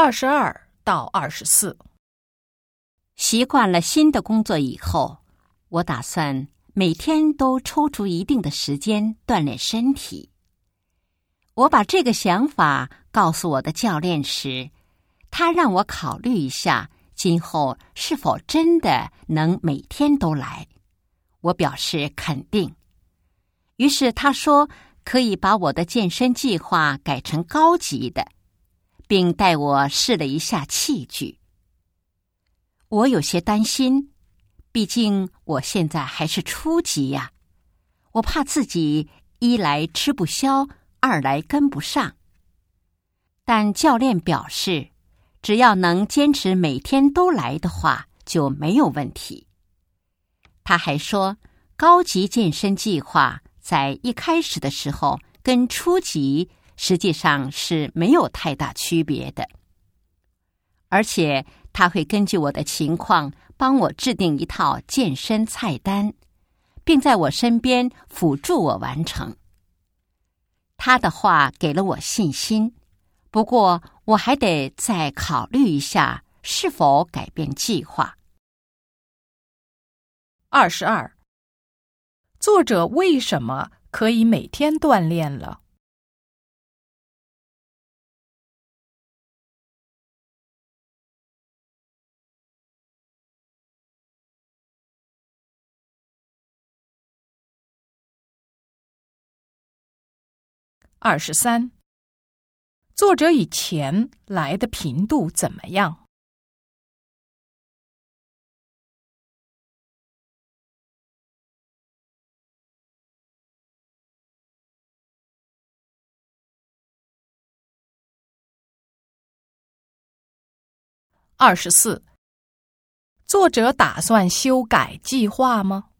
二十二到二十四，习惯了新的工作以后，我打算每天都抽出一定的时间锻炼身体。我把这个想法告诉我的教练时，他让我考虑一下今后是否真的能每天都来。我表示肯定。于是他说可以把我的健身计划改成高级的。并带我试了一下器具。我有些担心，毕竟我现在还是初级呀。我怕自己一来吃不消，二来跟不上。但教练表示，只要能坚持每天都来的话，就没有问题。他还说，高级健身计划在一开始的时候跟初级。实际上是没有太大区别的，而且他会根据我的情况帮我制定一套健身菜单，并在我身边辅助我完成。他的话给了我信心，不过我还得再考虑一下是否改变计划。二十二，作者为什么可以每天锻炼了？二十三，作者以前来的频度怎么样？二十四，作者打算修改计划吗？